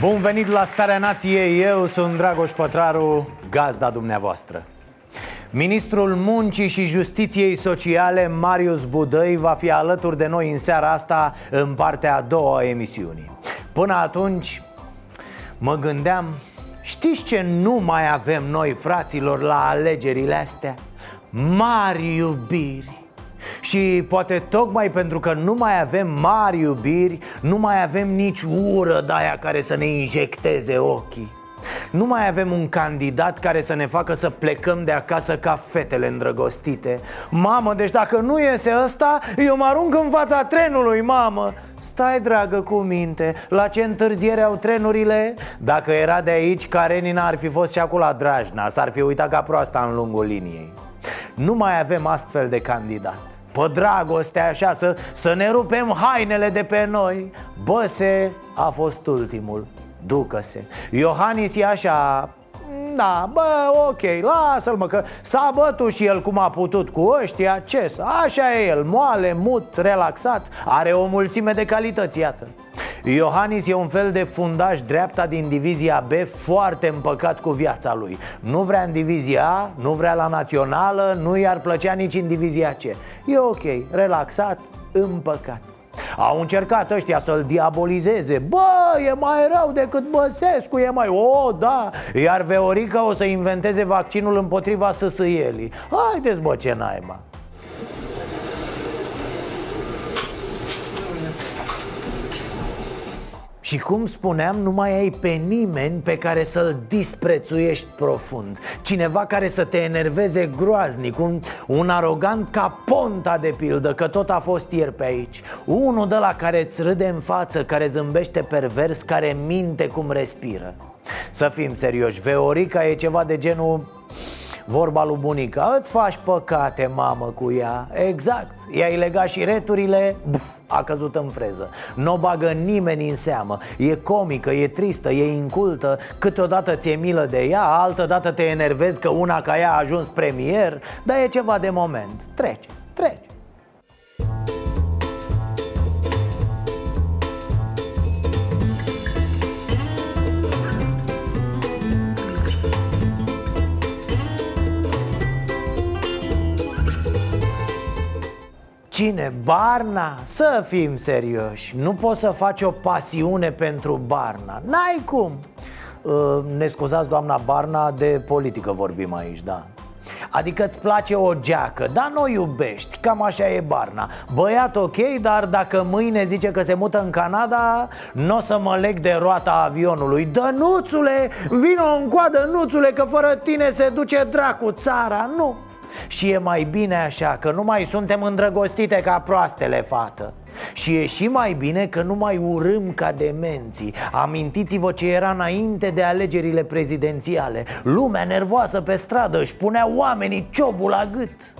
Bun venit la Starea Nației, eu sunt Dragoș Pătraru, gazda dumneavoastră. Ministrul Muncii și Justiției Sociale, Marius Budăi, va fi alături de noi în seara asta în partea a doua a emisiunii. Până atunci, mă gândeam, știți ce nu mai avem noi, fraților, la alegerile astea? Mari iubiri și poate tocmai pentru că nu mai avem mari iubiri Nu mai avem nici ură de aia care să ne injecteze ochii. Nu mai avem un candidat care să ne facă să plecăm de acasă ca fetele îndrăgostite. Mamă, deci dacă nu iese ăsta, eu mă arunc în fața trenului, mamă. Stai, dragă, cu minte, la ce întârziere au trenurile? Dacă era de aici, Karenina ar fi fost și acolo la Drajna. S-ar fi uitat ca proasta în lungul liniei. Nu mai avem astfel de candidat pe dragoste așa să, să ne rupem hainele de pe noi. Băse a fost ultimul Ducă-se. Iohannis e așa da, bă, ok, lasă-l mă că s-a bătut și el cum a putut cu ăștia Ce Așa e el, moale, mut, relaxat Are o mulțime de calități, iată. Iohannis e un fel de fundaș dreapta din divizia B Foarte împăcat cu viața lui. Nu vrea în divizia A, nu vrea la națională Nu i-ar plăcea nici în divizia C. E ok, relaxat, împăcat au încercat ăștia să-l diabolizeze. Bă, e mai rău decât Băsescu, e mai... O, da, iar Veorica o să inventeze vaccinul împotriva săsăielii Haideți, bă, ce naiba Și cum spuneam, nu mai ai pe nimeni pe care să-l disprețuiești profund. Cineva care să te enerveze groaznic Un, un arogant ca Ponta de pildă, că tot a fost ieri pe aici. Unul de la care îți râde în față, care zâmbește pervers, care minte cum respiră. Să fim serioși, Veorica e ceva de genul Vorba lui bunica, îți faci păcate, mamă, cu ea. Exact, i-ai legat și returile, buf, a căzut în freză. Nu o bagă nimeni în seamă. E comică, e tristă, e incultă. Câteodată ți-e milă de ea Altădată te enervezi că una ca ea a ajuns premier. Dar e ceva de moment. Trece, trece Cine? Barna? Să fim serioși. Nu poți să faci o pasiune pentru Barna. N-ai cum. Uh, Ne scuzați doamna Barna De politică vorbim aici, da. Adică îți place o geacă, dar nu o iubești, cam așa e Barna. Băiat ok, dar dacă mâine zice că se mută în Canada Nu o să mă leg de roata avionului. Dănuțule, vino în coadă, nuțule, că fără tine se duce dracu țara. Nu, și e mai bine așa, că nu mai suntem îndrăgostite ca proastele fată. Și e și mai bine că nu mai urâm ca demenții. Amintiți-vă ce era înainte de alegerile prezidențiale. Lumea nervoasă pe stradă își punea oamenii ciobul la gât.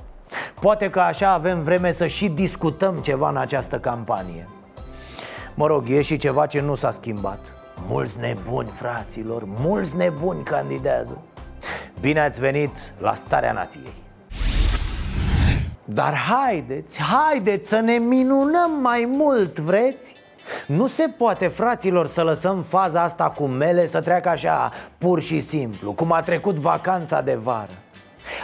Poate că așa avem vreme să și discutăm ceva în această campanie. Mă rog, e și ceva ce nu s-a schimbat. Mulți nebuni, fraților, mulți nebuni candidează. Bine ați venit la Starea Nației dar haideți, haideți să ne minunăm mai mult, vreți? Nu se poate, fraților, să lăsăm faza asta cu mele să treacă așa, pur și simplu, cum a trecut vacanța de vară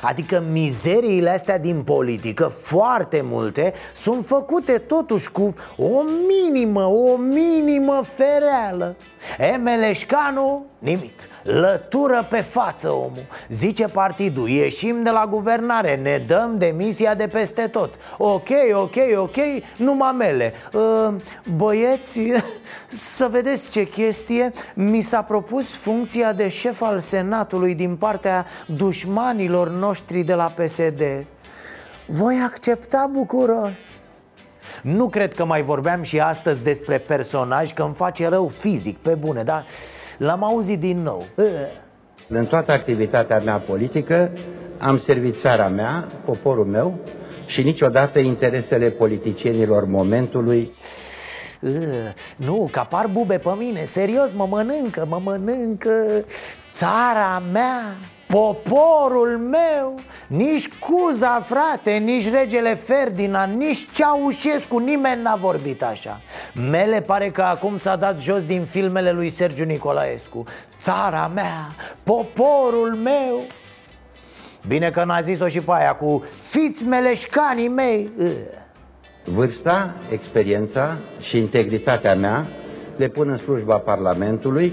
Adică mizeriile astea din politică, foarte multe, sunt făcute totuși cu o minimă, o minimă fereală Emeleșcanu, nimic. Lătură pe față omul. Zice partidul, ieșim de la guvernare Ne dăm demisia de peste tot. Ok, ok, ok, numai mele. Uh, Băieți, să vedeți ce chestie. Mi s-a propus funcția de șef al Senatului Din partea dușmanilor noștri de la PSD Voi accepta bucuros? Nu cred că mai vorbeam și astăzi despre personaj Că îmi face rău fizic, pe bune, dar l-am auzit din nou. În toată activitatea mea politică am servit țara mea, poporul meu și niciodată interesele politicienilor momentului. Nu, că apar bube pe mine, serios, mă mănâncă, mă mănâncă Țara mea, poporul meu Nici Cuza, frate, nici regele Ferdinand, nici Ceaușescu Nimeni n-a vorbit așa. Mele pare că acum s-a dat jos din filmele lui Sergiu Nicolaescu. Țara mea, poporul meu. Bine că n-a zis-o și pe aia cu Fiți meleșcanii mei. Vârsta, experiența și integritatea mea le pun în slujba Parlamentului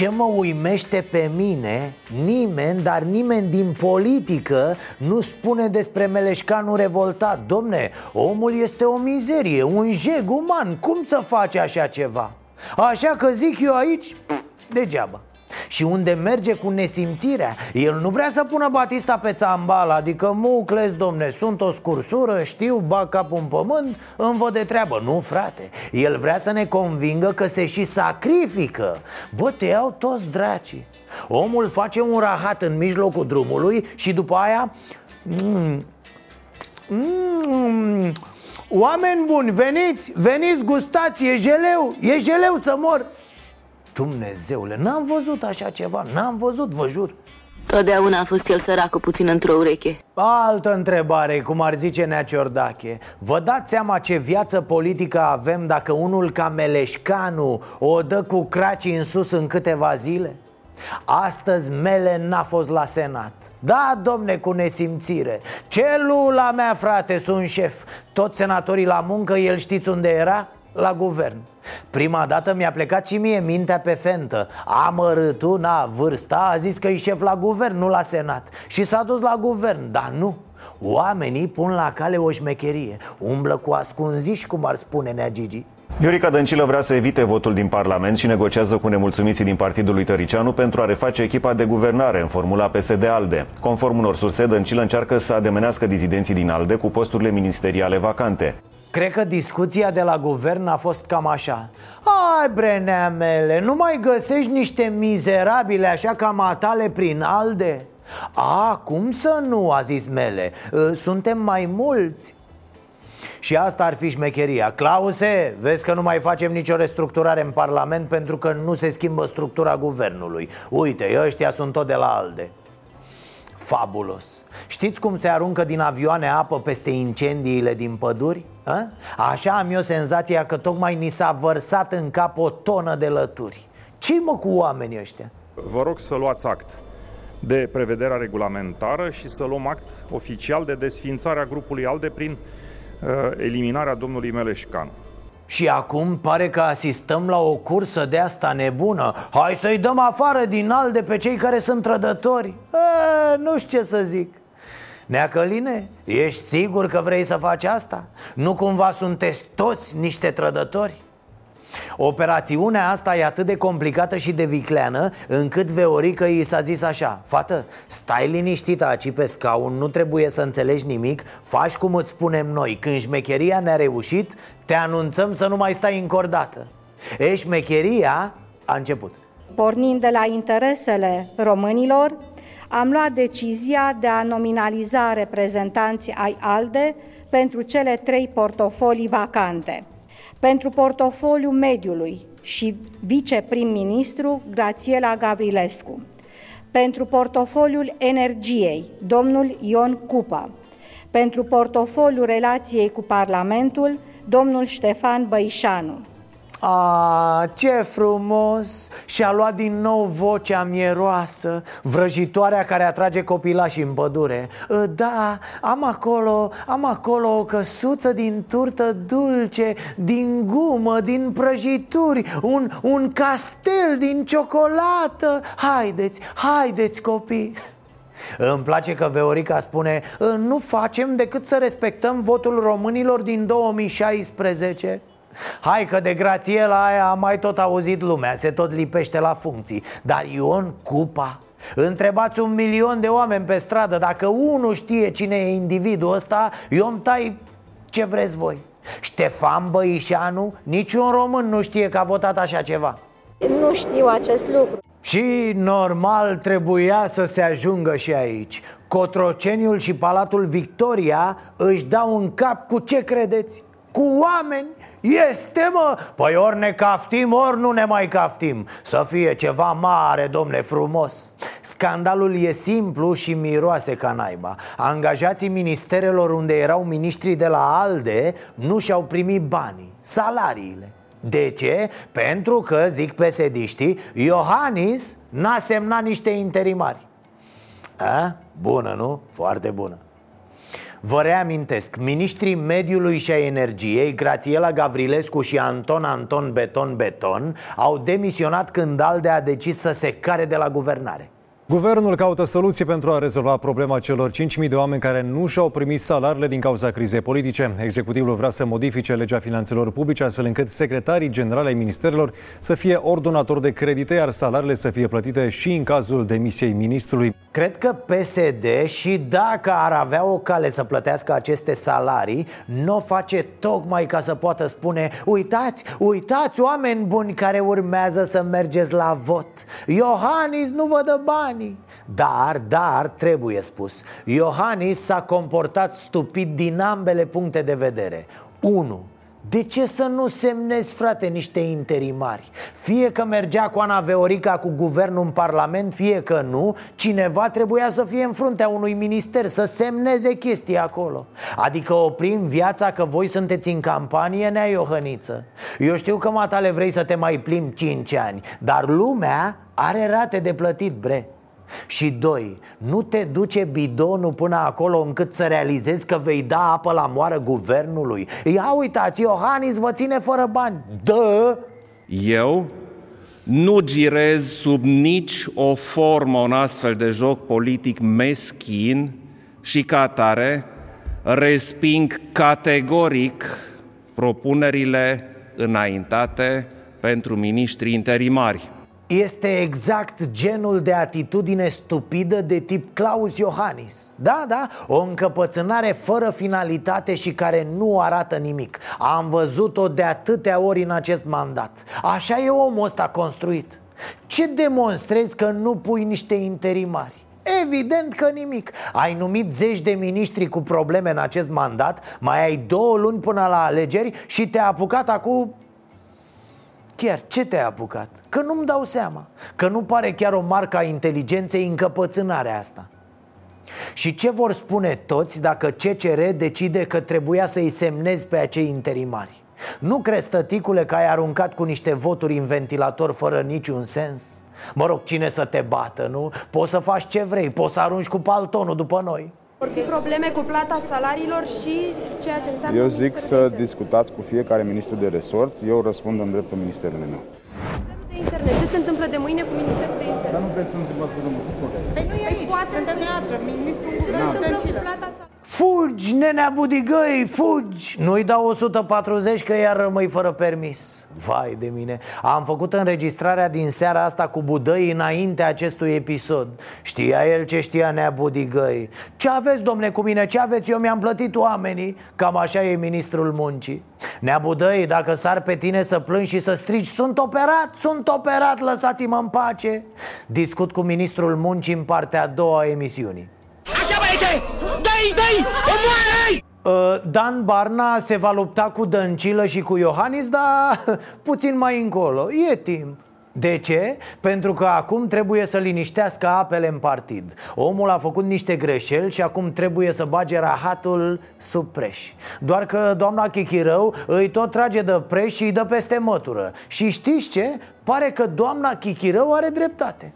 ce mă uimește pe mine, nimeni, dar nimeni din politică nu spune despre Meleșcanu revoltat. Domne, omul este o mizerie, un jeg uman, cum să face așa ceva? Așa că zic eu aici, pf, degeaba și unde merge cu nesimțirea? El nu vrea să pună Batista pe țambal Adică mucles, domne, sunt o scursură Știu, bag capul în pământ Îmi văd de treabă. Nu, frate. El vrea să ne convingă că se și sacrifică. Bă, te iau toți dracii. Omul face un rahat în mijlocul drumului Și după aia mm, mm, Oameni buni, veniți, veniți, gustați, e jeleu, e jeleu să mor Dumnezeule, n-am văzut așa ceva, n-am văzut, vă jur. Totdeauna a fost el săracul puțin într-o ureche. Altă întrebare, cum ar zice Nea Ciordache. Vă dați seama ce viață politică avem dacă unul ca Meleșcanu o dă cu cracii în sus în câteva zile? Astăzi Mele n-a fost la Senat. Da, domne, cu nesimțire. Celula mea, frate, sunt șef. Toți senatorii la muncă, el știți unde era? La guvern Prima dată mi-a plecat și mie mintea pe fentă. Amărâtul, na, vârsta, a zis că e șef la guvern, nu la senat. Și s-a dus la guvern, dar nu. Oamenii pun la cale o șmecherie. Umblă cu ascunziși, cum ar spune Nea Gigi. Viorica Dăncilă vrea să evite votul din Parlament și negociază cu nemulțumiții din partidul lui Tăricianu pentru a reface echipa de guvernare în formula PSD-ALDE. Conform unor surse, Dăncilă încearcă să ademenească dizidenții din ALDE cu posturile ministeriale vacante. Cred că discuția de la guvern a fost cam așa. Ai brenea mele, nu mai găsești niște mizerabile așa ca matale prin alde? A, cum să nu, a zis Mele, ă, suntem mai mulți. Și asta ar fi șmecheria. Clause, vezi că nu mai facem nicio restructurare în Parlament Pentru că nu se schimbă structura guvernului. Uite, ăștia sunt tot de la ALDE Fabulos Știți cum se aruncă din avioane apă peste incendiile din păduri? A? Așa am eu senzația că tocmai ni s-a vărsat în cap o tonă de lături ce mă cu oamenii ăștia? Vă rog să luați act de prevederea regulamentară și să luăm act oficial de desfințarea grupului ALDE prin uh, eliminarea domnului Meleșcan. Și acum pare că asistăm la o cursă de asta nebună Hai să-i dăm afară din ALDE pe cei care sunt trădători e, Nu știu ce să zic Neacăline, ești sigur că vrei să faci asta? Nu cumva sunteți toți niște trădători? Operațiunea asta e atât de complicată și de vicleană Încât Veorică i s-a zis așa Fată, stai liniștită aici pe scaun Nu trebuie să înțelegi nimic Faci cum îți spunem noi. Când șmecheria ne-a reușit Te anunțăm să nu mai stai încordată E, șmecheria a început. Pornind de la interesele românilor am luat decizia de a nominaliza reprezentanții ai ALDE pentru cele trei portofolii vacante. Pentru portofoliul mediului și viceprim-ministru Grațiela Gavrilescu. Pentru portofoliul energiei, domnul Ion Cupă. Pentru portofoliul relației cu Parlamentul, domnul Ștefan Băișanu. A, ce frumos! Și-a luat din nou vocea mieroasă Vrăjitoarea care atrage copilașii în pădure. Ă, Da, am acolo, am acolo o căsuță din turtă dulce Din gumă, din prăjituri Un, un castel din ciocolată. Haideți, haideți copii! Îmi place că Veorica spune ă, Nu facem decât să respectăm votul românilor din 2016 Hai că de Grațiela aia am mai tot auzit lumea Se tot lipește la funcții. Dar Ion Cupa? Întrebați un milion de oameni pe stradă Dacă unul știe cine e individul ăsta Eu îmi tai ce vreți voi. Ștefan Băișanu, niciun român nu știe că a votat așa ceva. Nu știu acest lucru. Și normal trebuia să se ajungă și aici. Cotroceniul și Palatul Victoria își dau în cap cu ce credeți? Cu oameni este, mă! Păi ori ne caftim, ori nu ne mai caftim Să fie ceva mare, domne, frumos Scandalul e simplu și miroase ca naiba Angajații ministerelor unde erau miniștrii de la ALDE Nu și-au primit banii, salariile de ce? Pentru că, zic pesediștii, Iohannis n-a semnat niște interimari A? Bună, nu? Foarte bună Vă reamintesc, ministrii mediului și a energiei, Grațiela Gavrilescu și Anton Anton Beton Beton Au demisionat când Alde a decis să se care de la guvernare Guvernul caută soluții pentru a rezolva problema celor 5.000 de oameni care nu și-au primit salariile din cauza crizei politice. Executivul vrea să modifice legea finanțelor publice astfel încât secretarii generale ai ministerilor să fie ordonatori de credite, iar salariile să fie plătite și în cazul demisiei ministrului. Cred că PSD și dacă ar avea o cale să plătească aceste salarii, nu o face tocmai ca să poată spune Uitați, uitați oameni buni care urmează să mergeți la vot Iohannis nu vă dă bani banii Dar, dar, trebuie spus Iohannis s-a comportat stupid din ambele puncte de vedere 1. De ce să nu semnezi, frate, niște interimari? Fie că mergea cu Ana Veorica cu guvernul în parlament, fie că nu Cineva trebuia să fie în fruntea unui minister, să semneze chestii acolo Adică oprim viața că voi sunteți în campanie, nea Iohăniță Eu știu că, matale, vrei să te mai plimbi 5 ani Dar lumea are rate de plătit, bre și doi, nu te duce bidonul până acolo încât să realizezi că vei da apă la moară guvernului Ia uitați, Iohannis vă ține fără bani Dă! Eu nu girez sub nici o formă un astfel de joc politic meschin și ca atare resping categoric propunerile înaintate pentru miniștrii interimari. Este exact genul de atitudine stupidă de tip Claus Iohannis. Da, da, o încăpățânare fără finalitate și care nu arată nimic. Am văzut-o de atâtea ori în acest mandat. Așa e omul ăsta construit. Ce demonstrezi că nu pui niște interimari? Evident că nimic. Ai numit zeci de miniștri cu probleme în acest mandat Mai ai două luni până la alegeri Și te-a apucat acum Chiar, ce te-ai apucat? Că nu-mi dau seama Că nu pare chiar o marcă a inteligenței încăpățânarea asta și ce vor spune toți dacă CCR decide că trebuia să-i semnezi pe acei interimari? Nu crezi, tăticule, că ai aruncat cu niște voturi în ventilator fără niciun sens? Mă rog, cine să te bată, nu? Poți să faci ce vrei, poți să arunci cu paltonul după noi vor fi probleme cu plata salariilor și ceea ce înseamnă... Eu zic să discutați cu fiecare ministru de resort, eu răspund în dreptul ministerului meu. De internet. Ce se întâmplă de mâine cu Ministerul de Internet? Dar nu vreți să întâmplați cu domnul Păi nu e aici, păi sunteți dumneavoastră, ministrul Ce se întâmplă cu plata salariilor? Fugi, nenea budigăi, fugi! Nu-i dau 140 că iar rămâi fără permis. Vai de mine. Am făcut înregistrarea din seara asta cu Budăi înainte acestui episod. Știa el ce știa nea budigăi. Ce aveți, domne, cu mine? Ce aveți? Eu mi-am plătit oamenii. Cam așa e ministrul muncii. Nea Budăi, dacă sar pe tine să plângi și să strigi Sunt operat, sunt operat, lăsați-mă în pace. Discut cu ministrul muncii în partea a doua a emisiunii Așa băiete! Dai, dai! Omoară-i! Uh, Dan Barna se va lupta cu Dăncilă și cu Iohannis, dar puțin mai încolo, e timp de ce? Pentru că acum trebuie să liniștească apele în partid Omul a făcut niște greșeli și acum trebuie să bage rahatul sub preș Doar că doamna Chichirău îi tot trage de preș și îi dă peste mătură Și știți ce? Pare că doamna Chichirău are dreptate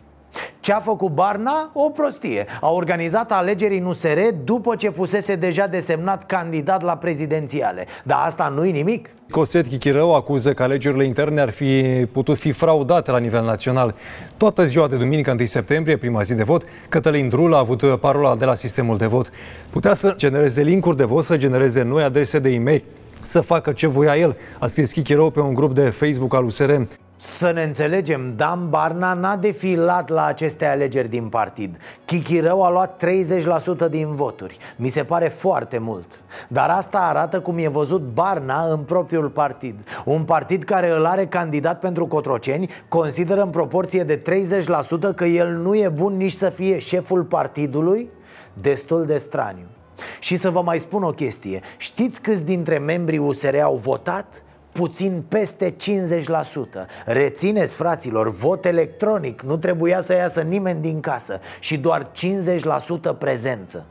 ce a făcut Barna? O prostie A organizat alegeri în USR după ce fusese deja desemnat candidat la prezidențiale Dar asta nu-i nimic Coset Chichirău acuză că alegerile interne ar fi putut fi fraudate la nivel național. Toată ziua de duminică 1 septembrie, prima zi de vot, Cătălin Drul a avut parola de la sistemul de vot. Putea să genereze linkuri de vot, să genereze noi adrese de e-mail, să facă ce voia el, a scris Chichirău pe un grup de Facebook al USR. Să ne înțelegem, Dan Barna n-a defilat la aceste alegeri din partid. Chichirău a luat 30% din voturi. Mi se pare foarte mult. Dar asta arată cum e văzut Barna în propriul partid. Un partid care îl are candidat pentru Cotroceni Consideră în proporție de 30% că el nu e bun nici să fie șeful partidului? Destul de straniu. Și să vă mai spun o chestie. Știți câți dintre membrii USR au votat? Puțin peste 50% Rețineți, fraților, vot electronic. Nu trebuia să iasă nimeni din casă. Și doar 50% prezență.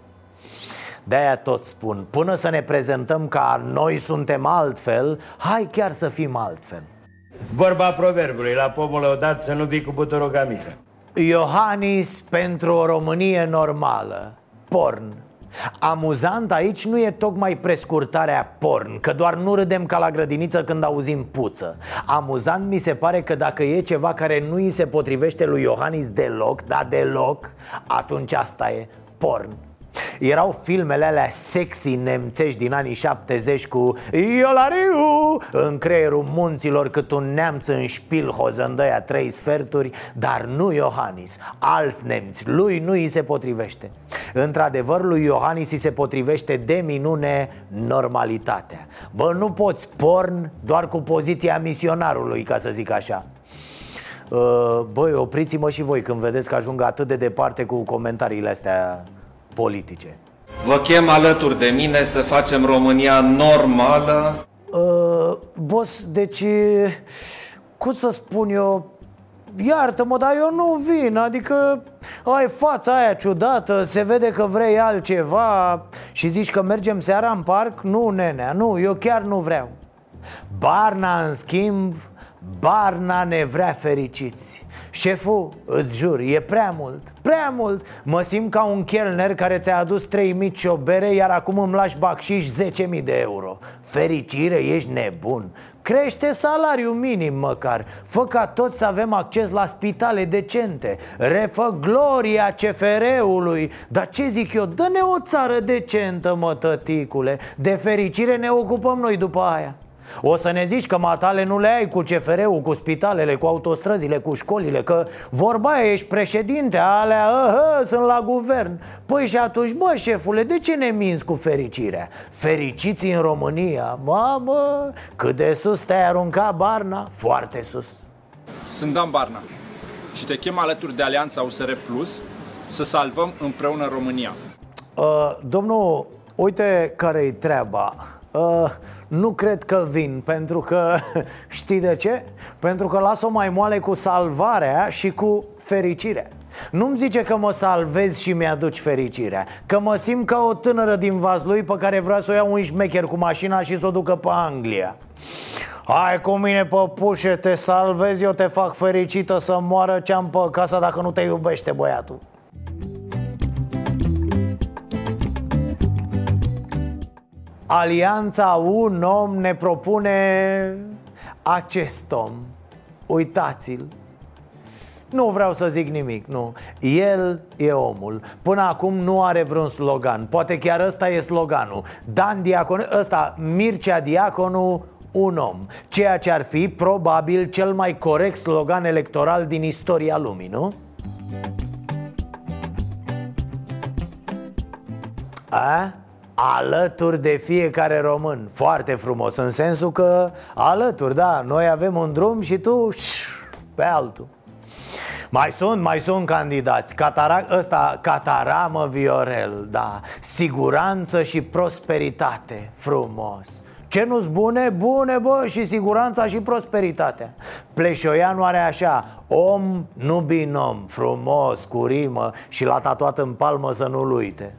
De-aia tot spun, până să ne prezentăm ca noi suntem altfel Hai chiar să fim altfel. Vorba proverbului, la pomul odată să nu vii cu buturuga mică. Iohannis pentru o Românie normală. Porn Amuzant aici nu e tocmai prescurtarea porn Că doar nu râdem ca la grădiniță când auzim puță. Amuzant mi se pare că dacă e ceva care nu îi se potrivește lui Iohannis deloc Da deloc Atunci asta e porn erau filmele alea sexy nemțești din anii 70 cu Iolariu în creierul munților cât un neamț în șpil hozândăia trei sferturi Dar nu Iohannis, alți nemți, lui nu îi se potrivește. Într-adevăr, lui Iohannis îi se potrivește de minune normalitatea. Bă, nu poți porn doar cu poziția misionarului, ca să zic așa. Uh, Băi, opriți-mă și voi când vedeți că ajung atât de departe cu comentariile astea politice. Vă chem alături de mine să facem România normală? Uh, boss, deci, cum să spun eu, Iartă-mă, dar eu nu vin Adică ai fața aia ciudată Se vede că vrei altceva Și zici că mergem seara în parc Nu, nenea, nu, eu chiar nu vreau Barna, în schimb Barna ne vrea fericiți Șeful, îți jur, e prea mult, prea mult. Mă simt ca un chelner care ți-a adus 3 mici și o bere Iar acum îmi lași bacșiș 10.000 de euro. Fericire, ești nebun. Crește salariul minim măcar. Fă ca toți să avem acces la spitale decente. Refă gloria CFR-ului Dar ce zic eu, dă-ne o țară decentă, mă, tăticule. De fericire ne ocupăm noi după aia o să ne zici că matale nu le ai cu CFR-ul, cu spitalele, cu autostrăzile, cu școlile Că vorba aia, ești președinte, alea, ahă, sunt la guvern. Păi și atunci, bă, șefule, de ce ne minți cu fericirea? Fericiți în România, mamă, cât de sus te-ai aruncat, Barna? Foarte sus. Sunt Dan Barna și te chem alături de Alianța USR Plus să salvăm împreună România. Uh, Domnul, uite care-i treaba. Uh, nu cred că vin, pentru că știi de ce? Pentru că las-o mai moale cu salvarea și cu fericirea. Nu-mi zice că mă salvezi și mi-aduci fericirea Că mă simt ca o tânără din Vaslui pe care vrea să o iau un șmecher cu mașina și să o ducă pe Anglia. Hai cu mine pe pușe, te salvez, eu te fac fericită să moară ce-am pe casa dacă nu te iubește băiatul Alianța Un om ne propune acest om. Uitați-l. Nu vreau să zic nimic, nu. El e omul. Până acum nu are vreun slogan. Poate chiar ăsta e sloganul. Dan Diaconu, ăsta, Mircea Diaconu un om. Ceea ce ar fi probabil cel mai corect slogan electoral din istoria lumii, nu? A? Alături de fiecare român. Foarte frumos, în sensul că Alături, da, noi avem un drum și tu Pe altul. Mai sunt, mai sunt candidați. Catara, ăsta, Cataramă Viorel, da. Siguranță și prosperitate Frumos. Ce nu-s bune? Bune, bă, și siguranța și prosperitatea. Pleșoianu are așa Om, nu binom Frumos, cu rimă Și l-a tatuat în palmă să nu-l uite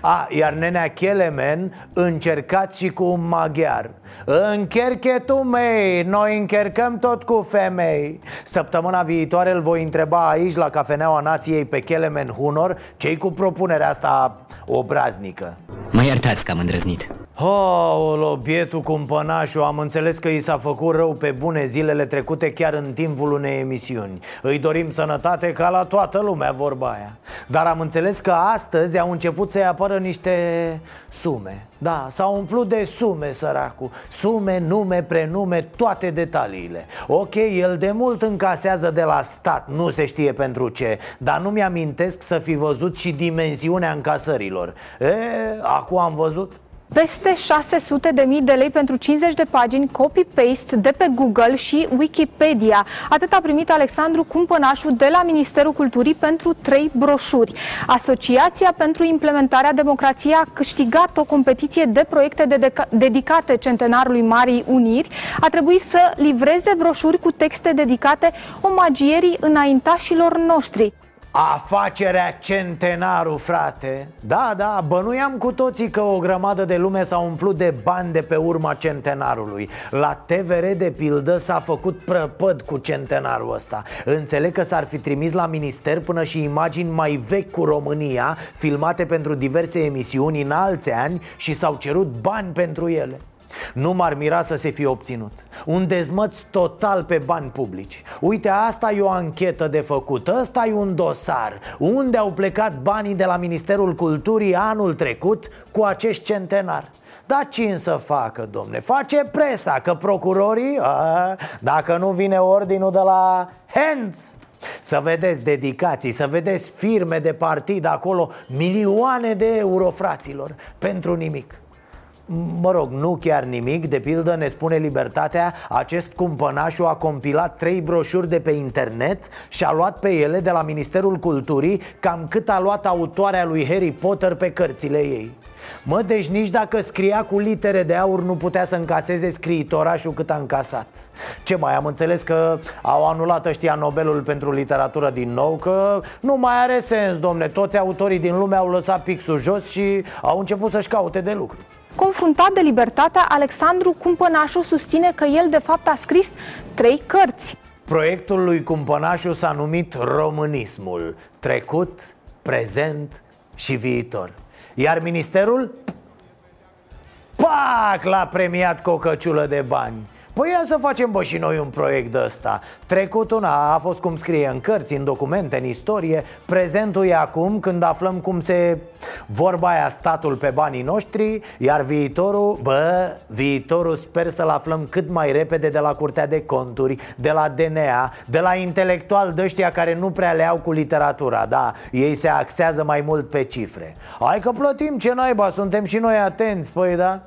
a, iar nenea Chelemen încercați și cu un maghiar. Încherchetul mei, noi încercăm tot cu femei. Săptămâna viitoare îl voi întreba aici la Cafeneaua Nației pe Chelemen Hunor ce cu propunerea asta obraznică. Mă iertați că am îndrăznit Oh, bietul cumpănașul, am înțeles că i s-a făcut rău pe bune zilele trecute chiar în timpul unei emisiuni. Îi dorim sănătate ca la toată lumea, vorba aia. Dar am înțeles că astăzi au început să-i apară niște sume. Da, s-au umplut de sume, săracu Sume, nume, prenume, toate detaliile. Ok, el de mult încasează de la stat, nu se știe pentru ce. Dar nu mi-amintesc să fi văzut și dimensiunea încasărilor. E, acum am văzut peste 600 de mii de lei pentru 50 de pagini copy-paste de pe Google și Wikipedia. Atât a primit Alexandru Cumpănașu de la Ministerul Culturii pentru trei broșuri. Asociația pentru implementarea democrației a câștigat o competiție de proiecte de dedicate centenarului Marii Uniri. A trebuit să livreze broșuri cu texte dedicate omagierii înaintașilor noștri. Afacerea centenarul, frate. Da, da, bănuiam cu toții că o grămadă de lume s-a umplut de bani de pe urma centenarului. La TVR, de pildă, s-a făcut prăpăd cu centenarul ăsta. Înțeleg că s-ar fi trimis la minister până și imagini mai vechi cu România Filmate pentru diverse emisiuni în alți ani și s-au cerut bani pentru ele nu m-ar mira să se fie obținut. Un dezmăț total pe bani publici. Uite, asta e o anchetă de făcut. Ăsta e un dosar. Unde au plecat banii de la Ministerul Culturii anul trecut cu acești centenar dar cine să facă, domne? Face presa, că procurorii, a, dacă nu vine ordinul de la Hens să vedeți dedicații, să vedeți firme de partid acolo Milioane de euro, fraților, pentru nimic Mă rog, nu chiar nimic, de pildă ne spune Libertatea Acest cumpănașu a compilat trei broșuri de pe internet Și a luat pe ele de la Ministerul Culturii Cam cât a luat autoarea lui Harry Potter pe cărțile ei. Mă, deci nici dacă scria cu litere de aur nu putea să încaseze scriitorașul cât a încasat. Ce mai am înțeles că au anulat ăștia Nobelul pentru literatură din nou Că nu mai are sens, domne. Toți autorii din lume au lăsat pixul jos și au început să-și caute de lucru Confruntat de libertatea, Alexandru Cumpănașu susține că el de fapt a scris trei cărți. Proiectul lui Cumpănașu s-a numit Românismul Trecut, prezent și viitor Iar ministerul? Pac! L-a premiat cu o căciulă de bani Păi ia să facem bă și noi un proiect de ăsta Trecutul na, a fost cum scrie în cărți, în documente, în istorie. Prezentul e acum când aflăm cum se vorba aia statul pe banii noștri Iar viitorul, bă, viitorul sper să-l aflăm cât mai repede de la Curtea de Conturi De la DNA, de la intelectual de ăștia care nu prea le au cu literatura Da, ei se axează mai mult pe cifre. Hai că plătim ce naiba, suntem și noi atenți, păi da?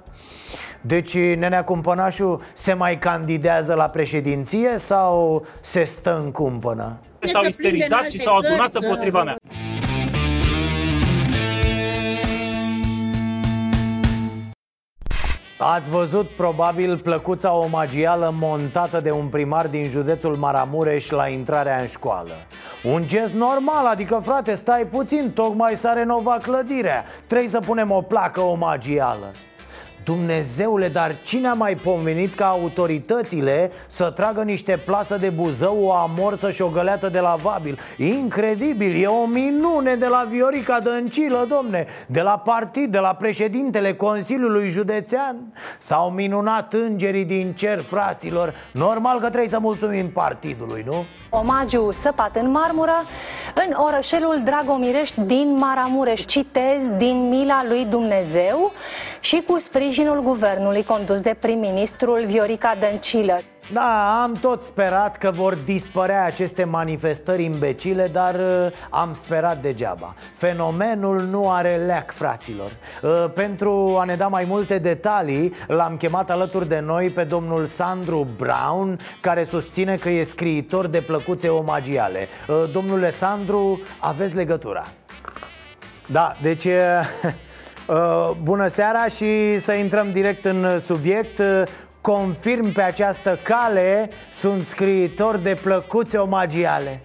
Deci Nenea Cumpănașu se mai candidează la președinție sau se stă în cumpănă? S-au isterizat și s-au adunat împotriva mea. Ați văzut probabil plăcuța omagială montată de un primar din județul Maramureș la intrarea în școală Un gest normal, adică frate, stai puțin, tocmai s-a renovat clădirea Trebuie să punem o placă omagială Dumnezeule, dar cine a mai pomenit ca autoritățile să tragă niște plasă de buzău, o amorsă și o găleată de lavabil? Incredibil, e o minune de la Viorica Dăncilă, domne De la partid, de la președintele Consiliului Județean S-au minunat îngerii din cer, fraților Normal că trebuie să mulțumim partidului, nu? Omagiu săpat în marmură în orășelul Dragomirești din Maramureș. Citez din mila lui Dumnezeu și cu sprijinul guvernului condus de prim-ministrul Viorica Dăncilă. Da, am tot sperat că vor dispărea aceste manifestări imbecile, dar uh, am sperat degeaba. Fenomenul nu are leac, fraților. Uh, Pentru a ne da mai multe detalii, l-am chemat alături de noi pe domnul Sandru Brown Care susține că e scriitor de plăcuțe omagiale. Uh, Domnule Sandru, aveți legătura? Da, deci... Uh, bună seara și să intrăm direct în subiect uh, Confirm pe această cale Sunt scriitor de plăcuțe omagiale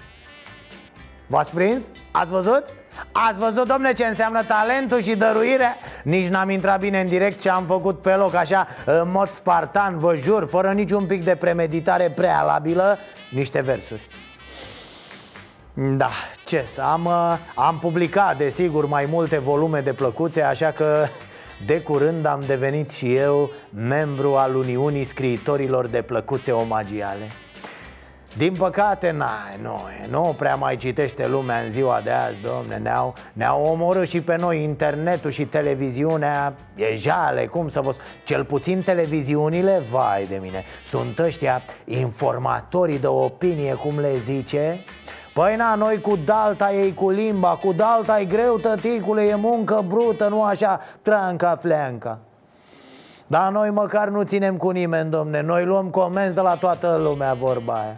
V-ați prins? Ați văzut? Ați văzut, domne, ce înseamnă talentul și dăruire? Nici n-am intrat bine în direct ce am făcut pe loc Așa, în mod spartan, vă jur Fără niciun pic de premeditare prealabilă Niște versuri da, ce să am, uh, am publicat desigur mai multe volume de plăcuțe Așa că De curând am devenit și eu membru al Uniunii Scriitorilor de Plăcuțe Omagiale. Din păcate, na, nu, nu prea mai citește lumea în ziua de azi, domne Ne-au, ne-au omorât și pe noi internetul și televiziunea E jale, cum să vă Cel puțin televiziunile, vai de mine Sunt ăștia informatorii de opinie, cum le zice Păi na, noi cu dalta ei cu limba Cu dalta e greu, tăticule, e muncă brută, nu așa? Tranca fleanca dar noi măcar nu ținem cu nimeni, domne Noi luăm comenzi de la toată lumea vorba aia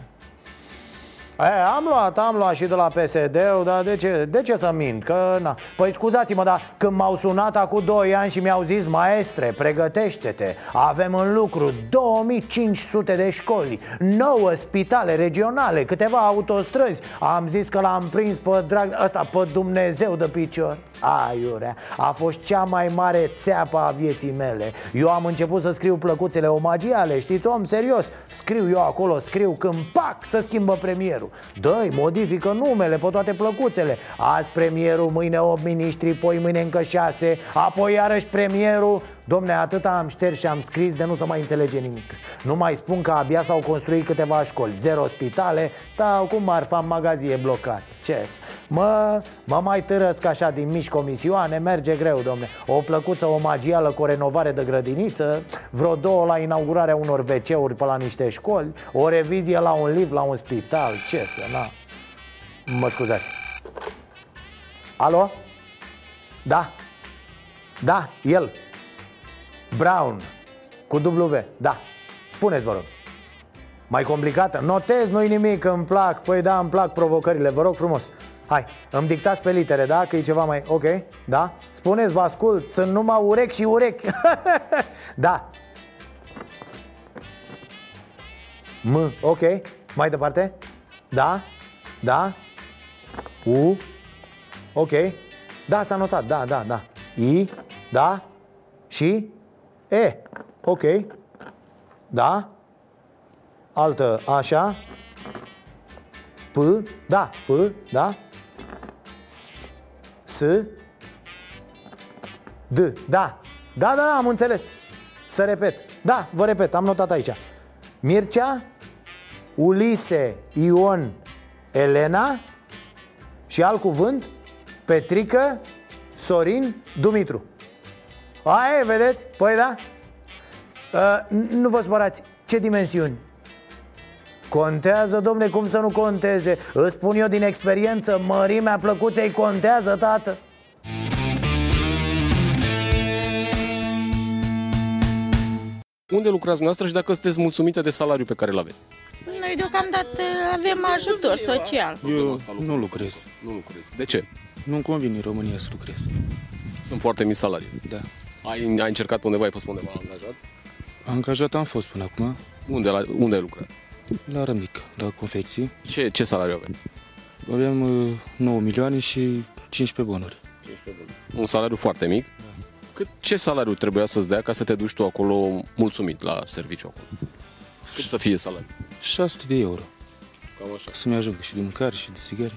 E, am luat, am luat și de la PSD, dar de ce, de ce să mint? Că, na. Păi scuzați-mă, dar când m-au sunat acum 2 ani și mi-au zis Maestre, pregătește-te Avem în lucru 2500 de școli 9 spitale regionale, câteva autostrăzi Am zis că l-am prins pe drag, ăsta, pe Dumnezeu de picior Aiurea, a fost cea mai mare țeapă a vieții mele. Eu am început să scriu plăcuțele omagiale, știți, om, serios. Scriu eu acolo, scriu când pac, să schimbă premierul. Premierul dă modifică numele pe toate plăcuțele. Azi premierul, mâine 8 miniștri, poi mâine încă 6 Apoi iarăși premierul Domne, atâta am șters și am scris de nu să mai înțelege nimic. Nu mai spun că abia s-au construit câteva școli. Zero spitale, stau cu marfa în magazie blocați. Ce? Mă, mă mai târăsc așa din mici comisioane, merge greu, domne. O plăcuță omagială cu o renovare de grădiniță Vreo două la inaugurarea unor WC-uri pe la niște școli O revizie la un liv, la un spital. Ce să, na. Mă scuzați. Alo? Da? Da, el Brown Cu W, da. Spuneți, vă rog. Mai complicată? Notez, nu-i nimic, îmi plac. Păi da, îmi plac provocările, vă rog frumos. Hai, îmi dictați pe litere, da? Că e ceva mai... Ok, da? Spuneți, vă ascult, sunt numai urechi și urechi. Da. M, ok. Mai departe? Da, da? U? Ok. Da, s-a notat, da, da, da. I, da? Și E, ok. Da? Altă, așa? P, da, P, da? S D, da. Da, da, am înțeles. Să repet, da, vă repet, am notat aici. Mircea Ulise, Ion, Elena Și alt cuvânt Petrică, Sorin, Dumitru Aia vedeți? Păi da uh, Nu vă spărați Ce dimensiuni? Contează, domne, cum să nu conteze Îți spun eu din experiență Mărimea plăcuței contează, tată Unde lucrați noastră și dacă sunteți mulțumite de salariul pe care îl aveți? Noi deocamdată avem ajutor social. Eu nu lucrez. Nu lucrez. De ce? Nu-mi convine în România să lucrez. Sunt foarte mici salarii. Da. Ai, ai încercat pe undeva, ai fost pe undeva angajat? Angajat am fost până acum. Unde, la, unde ai lucrat? La Rămic, la confecții. Ce, ce salariu aveai? Aveam uh, 9 milioane și 15 bonuri. 15 bonuri. Un salariu foarte mic. Da. Cât, ce salariu trebuia să-ți dea ca să te duci tu acolo mulțumit la serviciu acolo? Cât să fie salariul? 600 de euro. Cam așa. Să-mi ajungă și de mâncare și de țigări.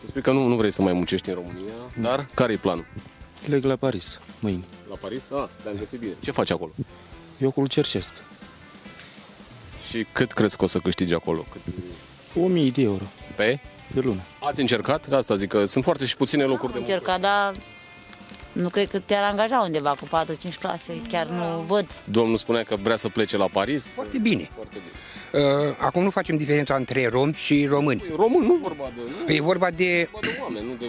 Tu spui că nu, nu vrei să mai muncești în România, dar care e planul? Plec la Paris, mâine. La Paris? Ah, te-am găsit bine. Ce faci acolo? Eu acolo cercesc. Și cât crezi că o să câștigi acolo? Cât... 1000 de euro. Pe? Pe lună. Ați încercat? Asta zic că sunt foarte și puține locuri de muncă. încercat, dar nu cred că te-ar angaja undeva cu 4-5 clase, chiar nu văd. Domnul spunea că vrea să plece la Paris. Foarte bine. Foarte bine. Uh, acum nu facem diferența între romi și români. Păi, român nu vorba de... Nu? E vorba de... Vorba de oameni, nu de...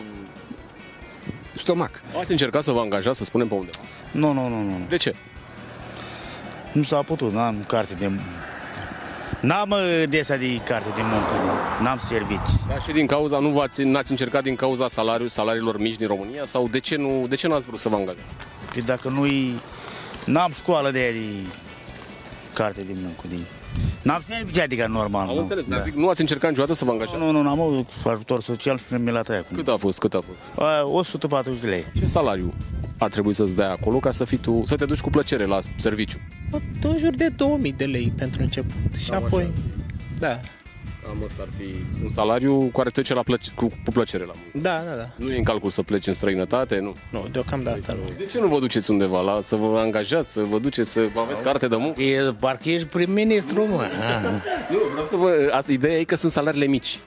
Stomac. Ați încercat să vă angajați, să spunem pe undeva? Nu, nu, nu, nu. De ce? Nu s-a putut, n-am carte de... N-am uh, de asta de carte de muncă, n-am servici. Da, și din cauza, nu v-ați, n-ați încercat din cauza salariului, salariilor mici din România sau de ce, nu, de ce n-ați vrut să vă angajați? Că dacă nu-i... N-am școală de aia de carte de muncă, din... N-am servicii, adică normal. Am nu. înțeles, dar zic, nu ați încercat niciodată să vă angajați? Nu, nu, n-am avut ajutor social și mi la tăia. Cât a fost, cât a fost? A, 140 de lei. Ce salariu ar trebui să-ți dea acolo ca să fii tu, să te duci cu plăcere la serviciu? În jur de 2000 de lei pentru început și Cam apoi, așa. da. Cam asta ar fi un salariu cu care trece la plăce- cu, cu plăcere la muncă. Da, da, da. Nu e în calcul să pleci în străinătate, nu? Nu, deocamdată nu. De ce nu vă duceți undeva la, să vă angajați, să vă duceți să vă aveți carte de muncă? E, parcă ești prim-ministru, mă. Nu, vreau să vă... Asta, ideea e că sunt salariile mici.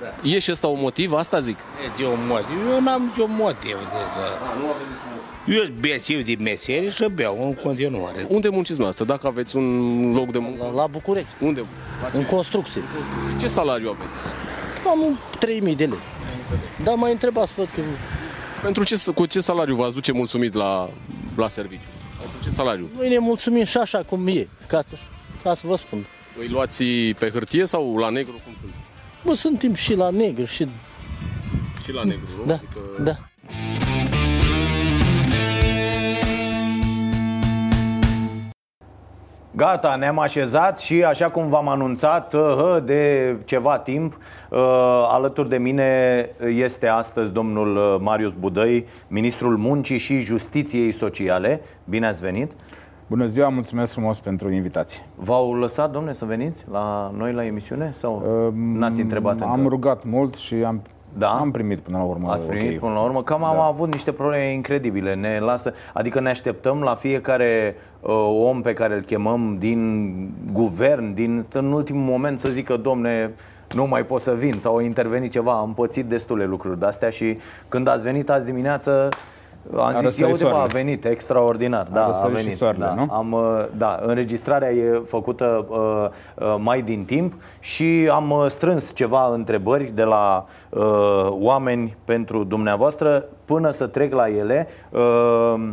Da. E și ăsta un motiv, asta zic. E un motiv. Eu n-am niciun motiv deja. Da, nu aveți niciun motiv. Eu sunt bețiv din meserie și beau în continuare. Unde munciți asta? Dacă aveți un loc de muncă? La București. Unde? În construcție. Ce salariu aveți? Am 3.000 de lei. Dar mai întrebați, văd că... Pentru ce, cu ce salariu v-ați duce mulțumit la, la serviciu? Cu ce salariu? Noi ne mulțumim și așa cum e, ca să, ca să vă spun. Îi luați pe hârtie sau la negru? Cum sunt? Bă, suntem și la negru și... Și la negru, nu? Da, Adică... da. Gata, ne-am așezat și așa cum v-am anunțat uh, de ceva timp, uh, alături de mine este astăzi domnul uh, Marius Budăi, ministrul muncii și justiției sociale. Bine ați venit! Bună ziua, mulțumesc frumos pentru invitație. V-au lăsat, domne, să veniți la noi la emisiune sau n-ați întrebat încă? Am rugat mult și am, Da? am primit până la urmă. Ați primit ok-ul. până la urmă? Cam am Da. avut niște probleme incredibile. Ne lasă, adică ne așteptăm la fiecare uh, om pe care îl chemăm din guvern, din în ultimul moment să zică, domne, nu mai pot să vin sau a intervenit ceva, am pățit destule lucruri de-astea și când ați venit azi dimineață am A zis, răsărit ia uite, bă, a soarele. venit, extraordinar. Da, a răsărit și venit. soarele, da. nu? Am, uh, da, înregistrarea e făcută uh, uh, mai din timp și am uh, strâns ceva întrebări de la uh, oameni pentru dumneavoastră până să trec la ele. Uh,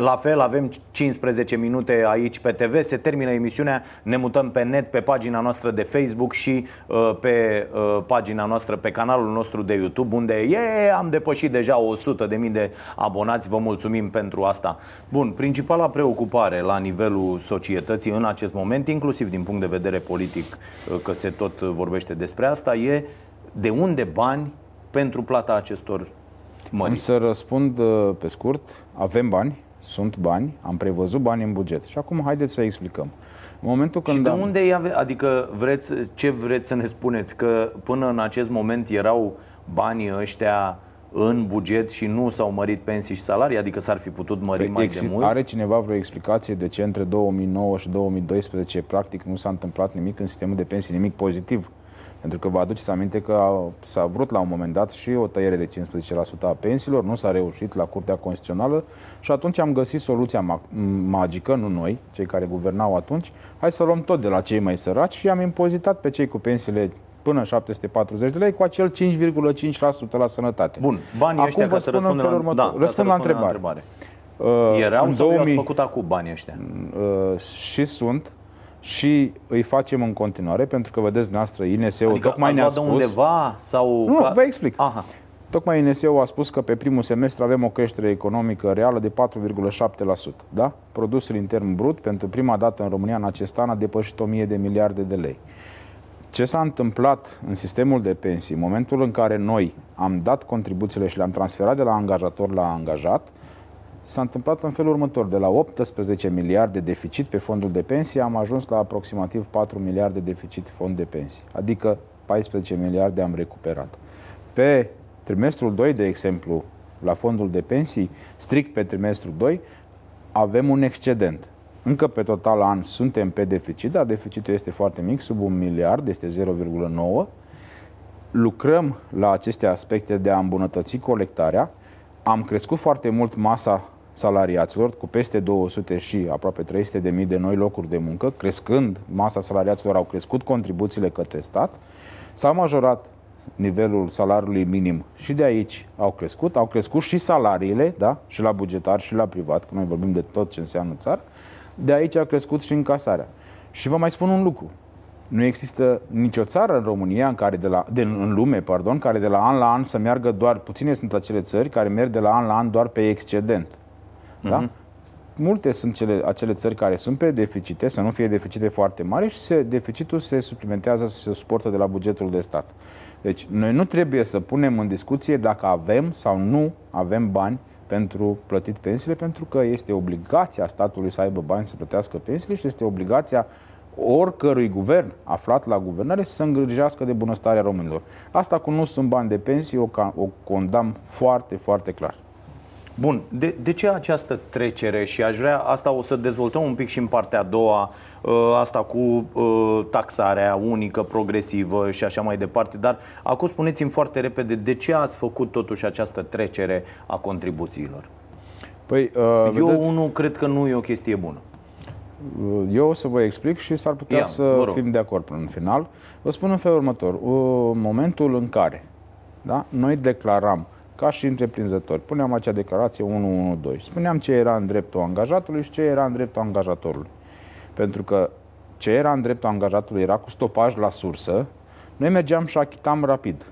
la fel, avem 15 minute aici pe TV, se termină emisiunea, ne mutăm pe net, pe pagina noastră de Facebook și uh, pe uh, pagina noastră, pe canalul nostru de YouTube, unde e, am depășit deja 100 de mii de abonați, vă mulțumim pentru asta. Bun, principala preocupare la nivelul societății în acest moment, inclusiv din punct de vedere politic, uh, că se tot vorbește despre asta, e de unde bani pentru plata acestor Am măriri. să răspund uh, pe scurt. Avem bani, sunt bani, am prevăzut bani în buget. Și acum haideți să explicăm. În momentul când Și de am... unde îi ave- Adică vreți, ce vreți să ne spuneți? Că până în acest moment erau banii ăștia în buget și nu s-au mărit pensii și salarii? Adică s-ar fi putut mări mai de Exi- mult? Are cineva vreo explicație de ce între 2009 și 2012 practic nu s-a întâmplat nimic în sistemul de pensii, nimic pozitiv? Pentru că vă aduceți aminte că a- s-a vrut la un moment dat și o tăiere de 15% a pensiilor, nu s-a reușit la Curtea Constituțională și atunci am găsit soluția ma- magică, nu noi, cei care guvernau atunci, hai să luăm tot de la cei mai săraci și am impozitat pe cei cu pensiile până 740 de lei cu acel 5,5% la sănătate. Bun, banii Acum ăștia, vă ca să spun în răspundem felul la, următor. da, ca să răspund la răspundem întrebare. Uh, Erau în sau 2000... 2000 i-ați făcut acum banii ăștia? uh, și sunt și îi facem în continuare pentru că vedeți dumneavoastră INSE-ul Adică tocmai ați ne-a luat de spus undeva sau... Nu, ca- vă explic. Aha. Tocmai INSE-ul a spus că pe primul semestru avem o creștere economică reală de 4,7%. Da? Produsul intern brut pentru prima dată în România în acest an a depășit 1000 de miliarde de lei. Ce s-a întâmplat în sistemul de pensii, în momentul în care noi am dat contribuțiile și le-am transferat de la angajator la angajat, s-a întâmplat în felul următor. De la 18 miliarde deficit pe fondul de pensii am ajuns la aproximativ 4 miliarde deficit fond de pensii. Adică 14 miliarde am recuperat. Pe trimestrul 2, de exemplu, la fondul de pensii, strict pe trimestrul 2, avem un excedent. Încă pe total an suntem pe deficit, dar deficitul este foarte mic, sub un miliard, este 0,9. Lucrăm la aceste aspecte de a îmbunătăți colectarea. Am crescut foarte mult masa salariaților cu peste 200 și aproape 300 de mii de noi locuri de muncă. Crescând masa salariaților, au crescut contribuțiile către stat. S-a majorat nivelul salariului minim și de aici au crescut. Au crescut și salariile, da? și la bugetar și la privat, că noi vorbim de tot ce înseamnă țară. De aici a crescut și încasarea. Și vă mai spun un lucru. Nu există nicio țară în România, în, care de la, de, în lume, pardon, care de la an la an să meargă doar, puține sunt acele țări care merg de la an la an doar pe excedent. Da? Mhm. Multe sunt cele, acele țări care sunt pe deficite, să nu fie deficite foarte mari și se, deficitul se suplimentează, se suportă de la bugetul de stat. Deci noi nu trebuie să punem în discuție dacă avem sau nu avem bani pentru plătit pensiile, pentru că este obligația statului să aibă bani să plătească pensiile și este obligația oricărui guvern aflat la guvernare să se îngrijească de bunăstarea românilor. Asta cu nu sunt bani de pensii, o, ca- o condamn foarte, foarte clar. Bun, de, de ce această trecere și aș vrea, asta o să dezvoltăm un pic și în partea a doua, ă, asta cu ă, taxarea unică, progresivă și așa mai departe, dar acum spuneți-mi foarte repede de ce ați făcut totuși această trecere a contribuțiilor? Păi, uh, Eu vedeți, unul cred că nu e o chestie bună. Uh, eu o să vă explic și s-ar putea Ia, să vă rog. fim de acord până în final. Vă spun în felul următor. Uh, momentul în care da, noi declaram ca și întreprinzători, puneam acea declarație 112, spuneam ce era în dreptul angajatului și ce era în dreptul angajatorului. Pentru că ce era în dreptul angajatului era cu stopaj la sursă, noi mergeam și achitam rapid.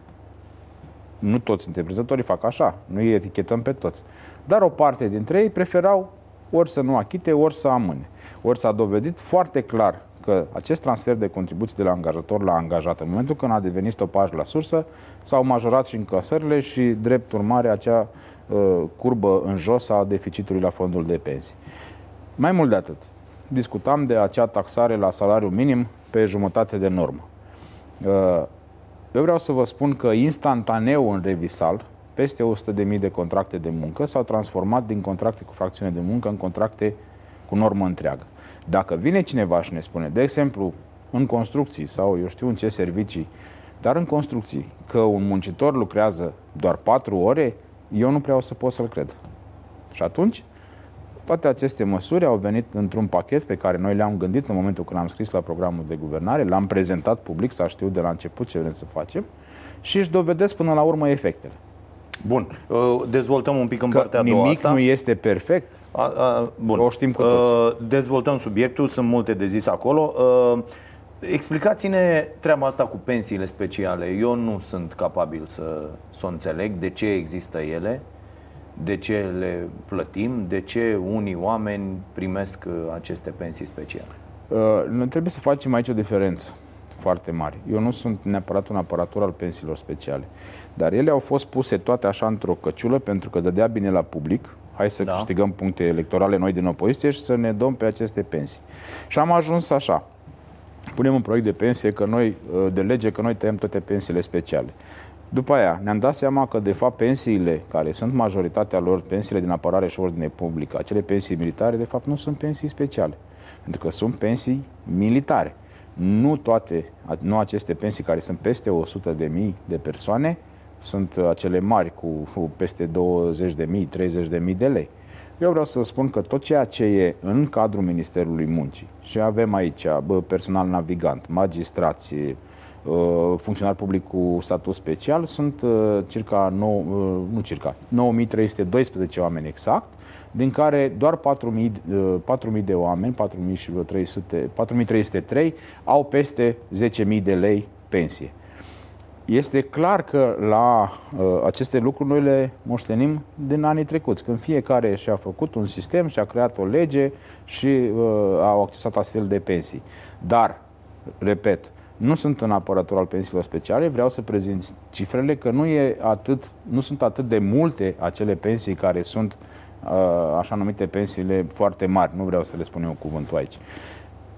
Nu toți întreprinzătorii fac așa, nu îi etichetăm pe toți. Dar o parte dintre ei preferau ori să nu achite, ori să amâne. Ori s-a dovedit foarte clar că acest transfer de contribuții de la angajator la angajat, în momentul când a devenit stopaj la sursă, s-au majorat și încasările și, drept urmare, acea uh, curbă în jos a deficitului la fondul de pensii. Mai mult de atât, discutam de acea taxare la salariu minim pe jumătate de normă. Uh, Eu vreau să vă spun că instantaneu în Revisal, peste 100.000 de contracte de muncă s-au transformat din contracte cu fracțiune de muncă în contracte cu normă întreagă. Dacă vine cineva și ne spune, de exemplu, în construcții sau eu știu în ce servicii, dar în construcții, că un muncitor lucrează doar 4 ore, eu nu prea o să pot să-l cred. Și atunci, toate aceste măsuri au venit într-un pachet pe care noi le-am gândit în momentul când am scris la programul de guvernare, l-am prezentat public, să știu de la început ce vrem să facem și își dovedesc până la urmă efectele. Bun, uh, dezvoltăm un pic în Că partea a doua nimic asta. nu este perfect. A, a, bun. O știm cu toții. Uh, dezvoltăm subiectul, sunt multe de zis acolo. Uh, explicați-ne treaba asta cu pensiile speciale. Eu nu sunt capabil să, să o înțeleg de ce există ele, de ce le plătim, de ce unii oameni primesc uh, aceste pensii speciale. Uh, noi trebuie să facem aici o diferență foarte mare. Eu nu sunt neapărat un aparatur al pensiilor speciale, dar ele au fost puse toate așa într-o căciulă pentru că dădea bine la public. Hai să Da. da. câștigăm puncte electorale noi din opoziție și să ne dăm pe aceste pensii. Și am ajuns așa. Punem un proiect de pensie că noi, uh, de lege că noi tăiem toate pensiile speciale. După aia ne-am dat seama că de fapt pensiile, care sunt majoritatea lor, pensiile din apărare și ordine publică, acele pensii militare, de fapt nu sunt pensii speciale. Pentru că sunt pensii militare. Nu toate, nu aceste pensii care sunt peste 100 de mii de persoane, sunt acele mari cu, cu peste 20 de mii, 30 de mii de lei. Eu vreau să spun că tot ceea ce e în cadrul Ministerului Muncii și avem aici bă, personal navigant, magistrați, uh, funcționar public cu statut special, sunt uh, circa 9, uh, nu circa, 9312 oameni exact, din care doar 4000, uh, 4000 de oameni, 4300, 4303 au peste 10.000 de lei pensie. Este clar că la uh, aceste lucruri noi le moștenim din anii trecuți, când fiecare și-a făcut un sistem și-a creat o lege și uh, au accesat astfel de pensii. Dar, repet, nu sunt un apărător al pensiilor speciale, vreau să prezint cifrele că nu, e atât, nu sunt atât de multe acele pensii care sunt uh, așa numite pensiile foarte mari, nu vreau să le spun eu cuvântul aici.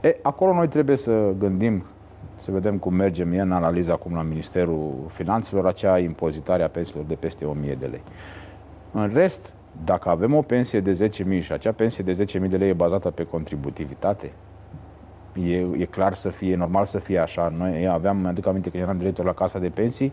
E, acolo noi trebuie să gândim să vedem cum mergem e în analiza acum la Ministerul Finanțelor, acea impozitare a pensiilor de peste 1000 de lei. În rest, dacă avem o pensie de 10.000 și acea pensie de 10.000 de lei e bazată pe contributivitate, e, e clar să fie, e normal să fie așa. Noi aveam, mi-aduc aminte că eram director la Casa de Pensii,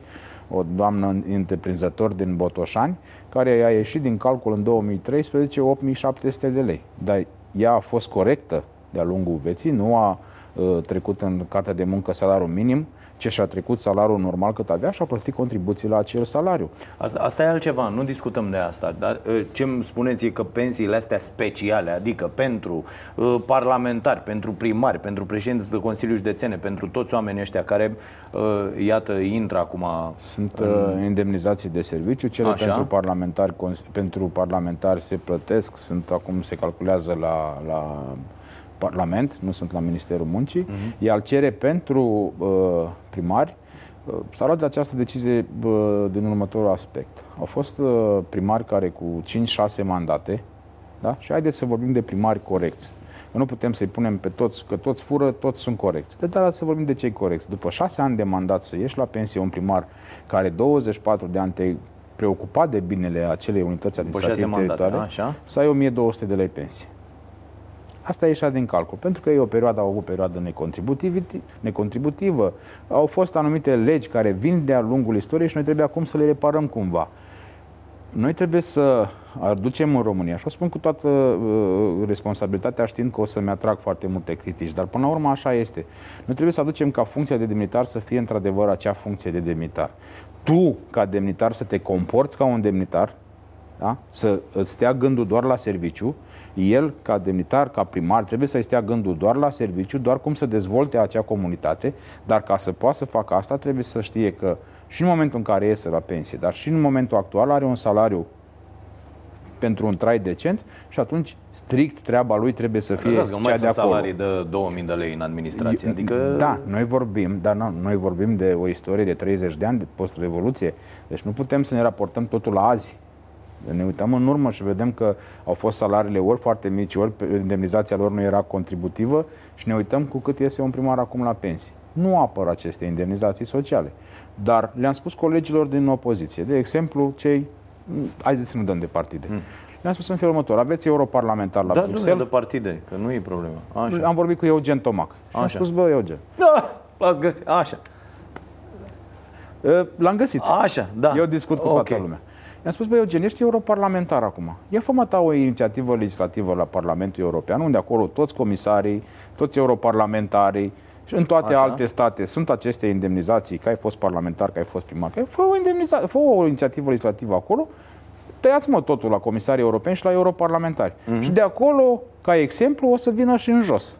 o doamnă întreprinzător din Botoșani, care a ieșit din calcul în 2013 8700 de lei. Dar ea a fost corectă de-a lungul vieții, nu a uh, trecut în cartea de muncă salariul minim, ce și-a trecut salariul normal cât avea și a plătit contribuții la acel salariu. Asta, asta e altceva, nu discutăm de asta, dar uh, ce îmi spuneți e că pensiile astea speciale, adică pentru uh, parlamentari, pentru primari, pentru președinți de Consiliu Județene, pentru toți oamenii ăștia care, uh, iată, intră acum... Sunt uh, indemnizații de serviciu, cele Așa. pentru parlamentari, cons- pentru parlamentari se plătesc, sunt acum se calculează la, la Parlament, nu sunt la Ministerul Muncii, Mhm. uh-huh. iar cere pentru uh, primari uh, S-a luat această decizie uh, din următorul aspect. Au fost uh, primari care cu 5-6 mandate, da? și haideți să vorbim de primari corecți, Că nu putem să-i punem pe toți, că toți fură, toți sunt corecți. De data să vorbim de cei corecți. După șase ani de mandat să ieși la pensie un primar care 24 de ani te preocupat de binele acelei unități administrative mandate, teritoriale, așa. să ai 1200 de lei pensie. Asta e ieșit din calcul, pentru că e o perioadă, au avut perioadă necontributivit- necontributivă, au fost anumite legi care vin de-a lungul istoriei și noi trebuie acum să le reparăm cumva. Noi trebuie să aducem în România, și o spun cu toată uh, responsabilitatea, știind că o să-mi atrag foarte multe critici, dar până la urmă așa este. Noi trebuie să aducem ca funcția de demnitar să fie într-adevăr acea funcție de demnitar. Tu, ca demnitar, să te comporți ca un demnitar, da? să îți stea gândul doar la serviciu, el, ca demnitar, ca primar, trebuie să-i stea gândul doar la serviciu, doar cum să dezvolte acea comunitate, dar ca să poată să facă asta, trebuie să știe că și în momentul în care iese la pensie, dar și în momentul actual are un salariu pentru un trai decent și atunci strict treaba lui trebuie să fie Lăsați că nu mai cea de sunt acolo. salarii de 2000 de lei în administrație. Adică... Da, noi vorbim, dar nu, noi vorbim de o istorie de 30 de ani de post-revoluție. Deci nu putem să ne raportăm totul la azi. Ne uităm în urmă și vedem că au fost salariile ori foarte mici, ori pe- indemnizația lor nu era contributivă și ne uităm cu cât iese un primar acum la pensie. Nu apăr aceste indemnizații sociale. Dar le-am spus colegilor din opoziție, de exemplu, cei, haideți să nu dăm de partide. Le-am spus în felul următor, aveți europarlamentar la Dați numele Bruxelles, de partide, că nu e problema. Așa. am vorbit cu Eugen Tomac și am Așa. spus, bă, Eugen, Da, l-ați găsit. Așa. Uh, L-am găsit. Așa, da. Eu discut cu Ok. toată lumea. I-am spus, băi, Eugen, ești europarlamentar acum. Ia fă ta o inițiativă legislativă la Parlamentul European, unde acolo toți comisarii, toți europarlamentarii și în toate Așa. alte state sunt aceste indemnizații, că ai fost parlamentar, că ai fost primar, că ai- fă o, indemniza- fă o inițiativă legislativă acolo, tăiați mă totul la comisarii europeni și la europarlamentari. Mhm. Și de acolo, ca exemplu, o să vină și în jos.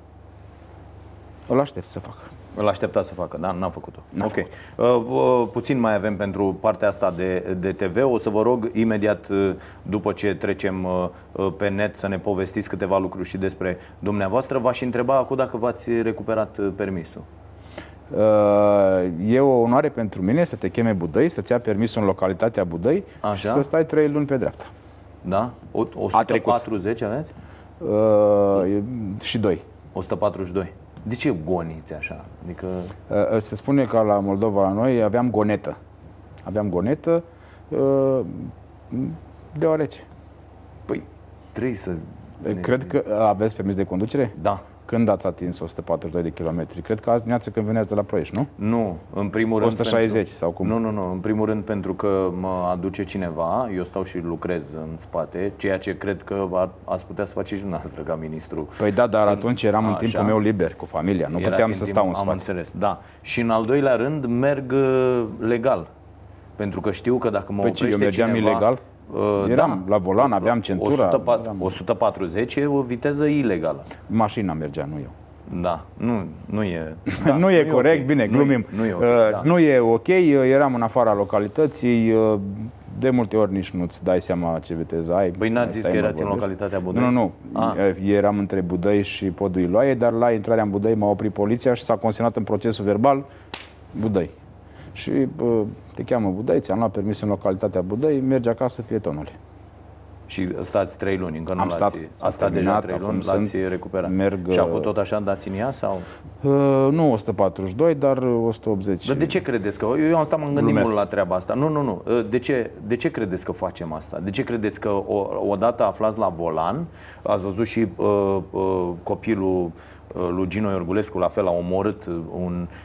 Îl aștept să facă. Îl aștepta să facă, da? N-a făcut-o. ok. Uh, uh, puțin mai avem pentru partea asta de, de TV. O să vă rog imediat uh, după ce trecem uh, uh, pe net să ne povestiți câteva lucruri și despre dumneavoastră. V-aș întreba acum dacă v-ați recuperat uh, permisul. Uh, E o onoare pentru mine să te cheme Budăi, să-ți ia permisul în localitatea Budăi Așa. și să stai trei luni pe dreapta. Da? O, A trecut. 140 aveți? Uh, e- și doi. 142. De ce goniți așa? Adică... Uh, uh, Se spune că la Moldova, la noi, aveam gonetă. Aveam gonetă, uh, deoarece. Păi, trebuie să... Cred că aveți permis de conducere? Da. Când ați atins 142 de kilometri? Cred că azi dimineață când veneați de la Ploiești, nu? Nu, în primul rând 160 pentru... sau cum? Nu, nu, nu, în primul rând pentru că mă aduce cineva, eu stau și lucrez în spate, ceea ce cred că a- ați putea să faceți și dumneavoastră ca ministru. Păi da, dar Sunt- atunci eram în Așa. timpul meu liber cu familia, nu Erați puteam în să timp- stau în Am spate. înțeles, da. Și în al doilea rând merg uh, legal. Pentru că știu că dacă mă Păi ce, oprește eu mergeam cineva, ilegal? Uh, Eram la volan, aveam centura, 104 eram- 140 e o viteză ilegală. Mașina mergea, nu eu. Da, nu, nu e... Da, nu e corect, ok. bine, Nu e- glumim. Nu e ok, Uh, da. Nu e ok, uh, eram în afara localității, uh, de multe ori nici nu-ți dai seama ce viteză ai. Păi n-ați Mai zis stai, că mă erați în vorbești. localitatea Budăi? Nu, nu, nu. Ah. Uh, Eram între Budăi și Podul Iloaie, dar la intrarea în Budăi m-a oprit poliția și s-a consemnat în procesul verbal Budăi. Și uh, te cheamă Budăi, ți-am luat permis în localitatea Budăi, mergi acasă, pietonule. Și stați trei luni, încă nu Am l-ați... stat, a stat deja terminat, trei acum luni, l-ați sunt- recuperat. merg, și acum uh, tot așa dați în ea sau... Uh, nu 142, dar 180. Dar de ce credeți că... Eu am stat, m-am gândit Glumesc. mult la treaba asta. Nu, nu, nu. Uh, De ce, de ce credeți că facem asta? De ce credeți că o, odată aflați la volan, ați văzut și uh, uh, copilul uh, lui Gino Iorgulescu, la fel, a omorât uh, un uh,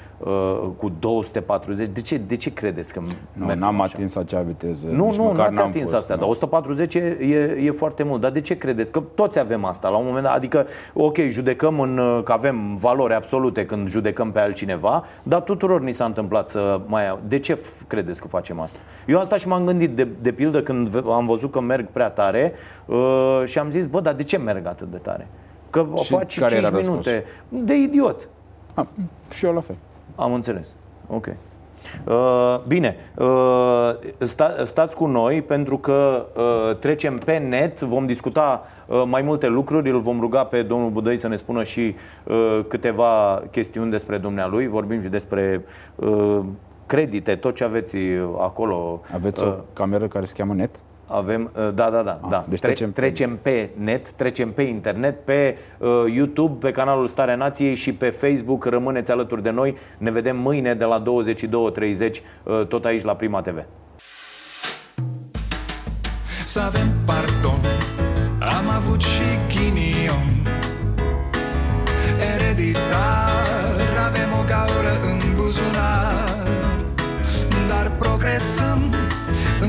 cu 240. De ce, de ce credeți că Nu, mergem n-am așa? atins acea viteză. Nu, nici nu, măcar n-ați n-am atins fost, astea, nu. dar 140 e, e, e foarte mult. Dar de ce credeți? Că toți avem asta la un moment dat. Adică, ok, judecăm în, uh, că avem valori absolute când judecăm pe altcineva, dar tuturor ni s-a întâmplat să mai... De ce f- credeți că facem asta? Eu am stat și m-am gândit, de, de pildă, când ve- am văzut că merg prea tare uh, și am zis, bă, dar de ce merg atât de tare? Că o Și faci care 5 era minute. De idiot. A, și eu la fel. Am înțeles. Ok. Uh, bine, uh, sta, stați cu noi pentru că uh, trecem pe net, vom discuta uh, mai multe lucruri, îl vom ruga pe domnul Budăi să ne spună și uh, câteva chestiuni despre dumnealui, vorbim și despre uh, credite, tot ce aveți acolo. Aveți o Uh, cameră care se cheamă net? Avem, uh, da, da, da, da. deci Tre- trecem pe- trecem pe net, trecem pe internet, pe uh, YouTube, pe canalul Starea Nației și pe Facebook. Rămâneți alături de noi. Ne vedem mâine de la 22.30 uh, tot aici la Prima TV. Să avem pardon Am avut și ghinion Ereditar Avem o gaură în buzunar Dar progresăm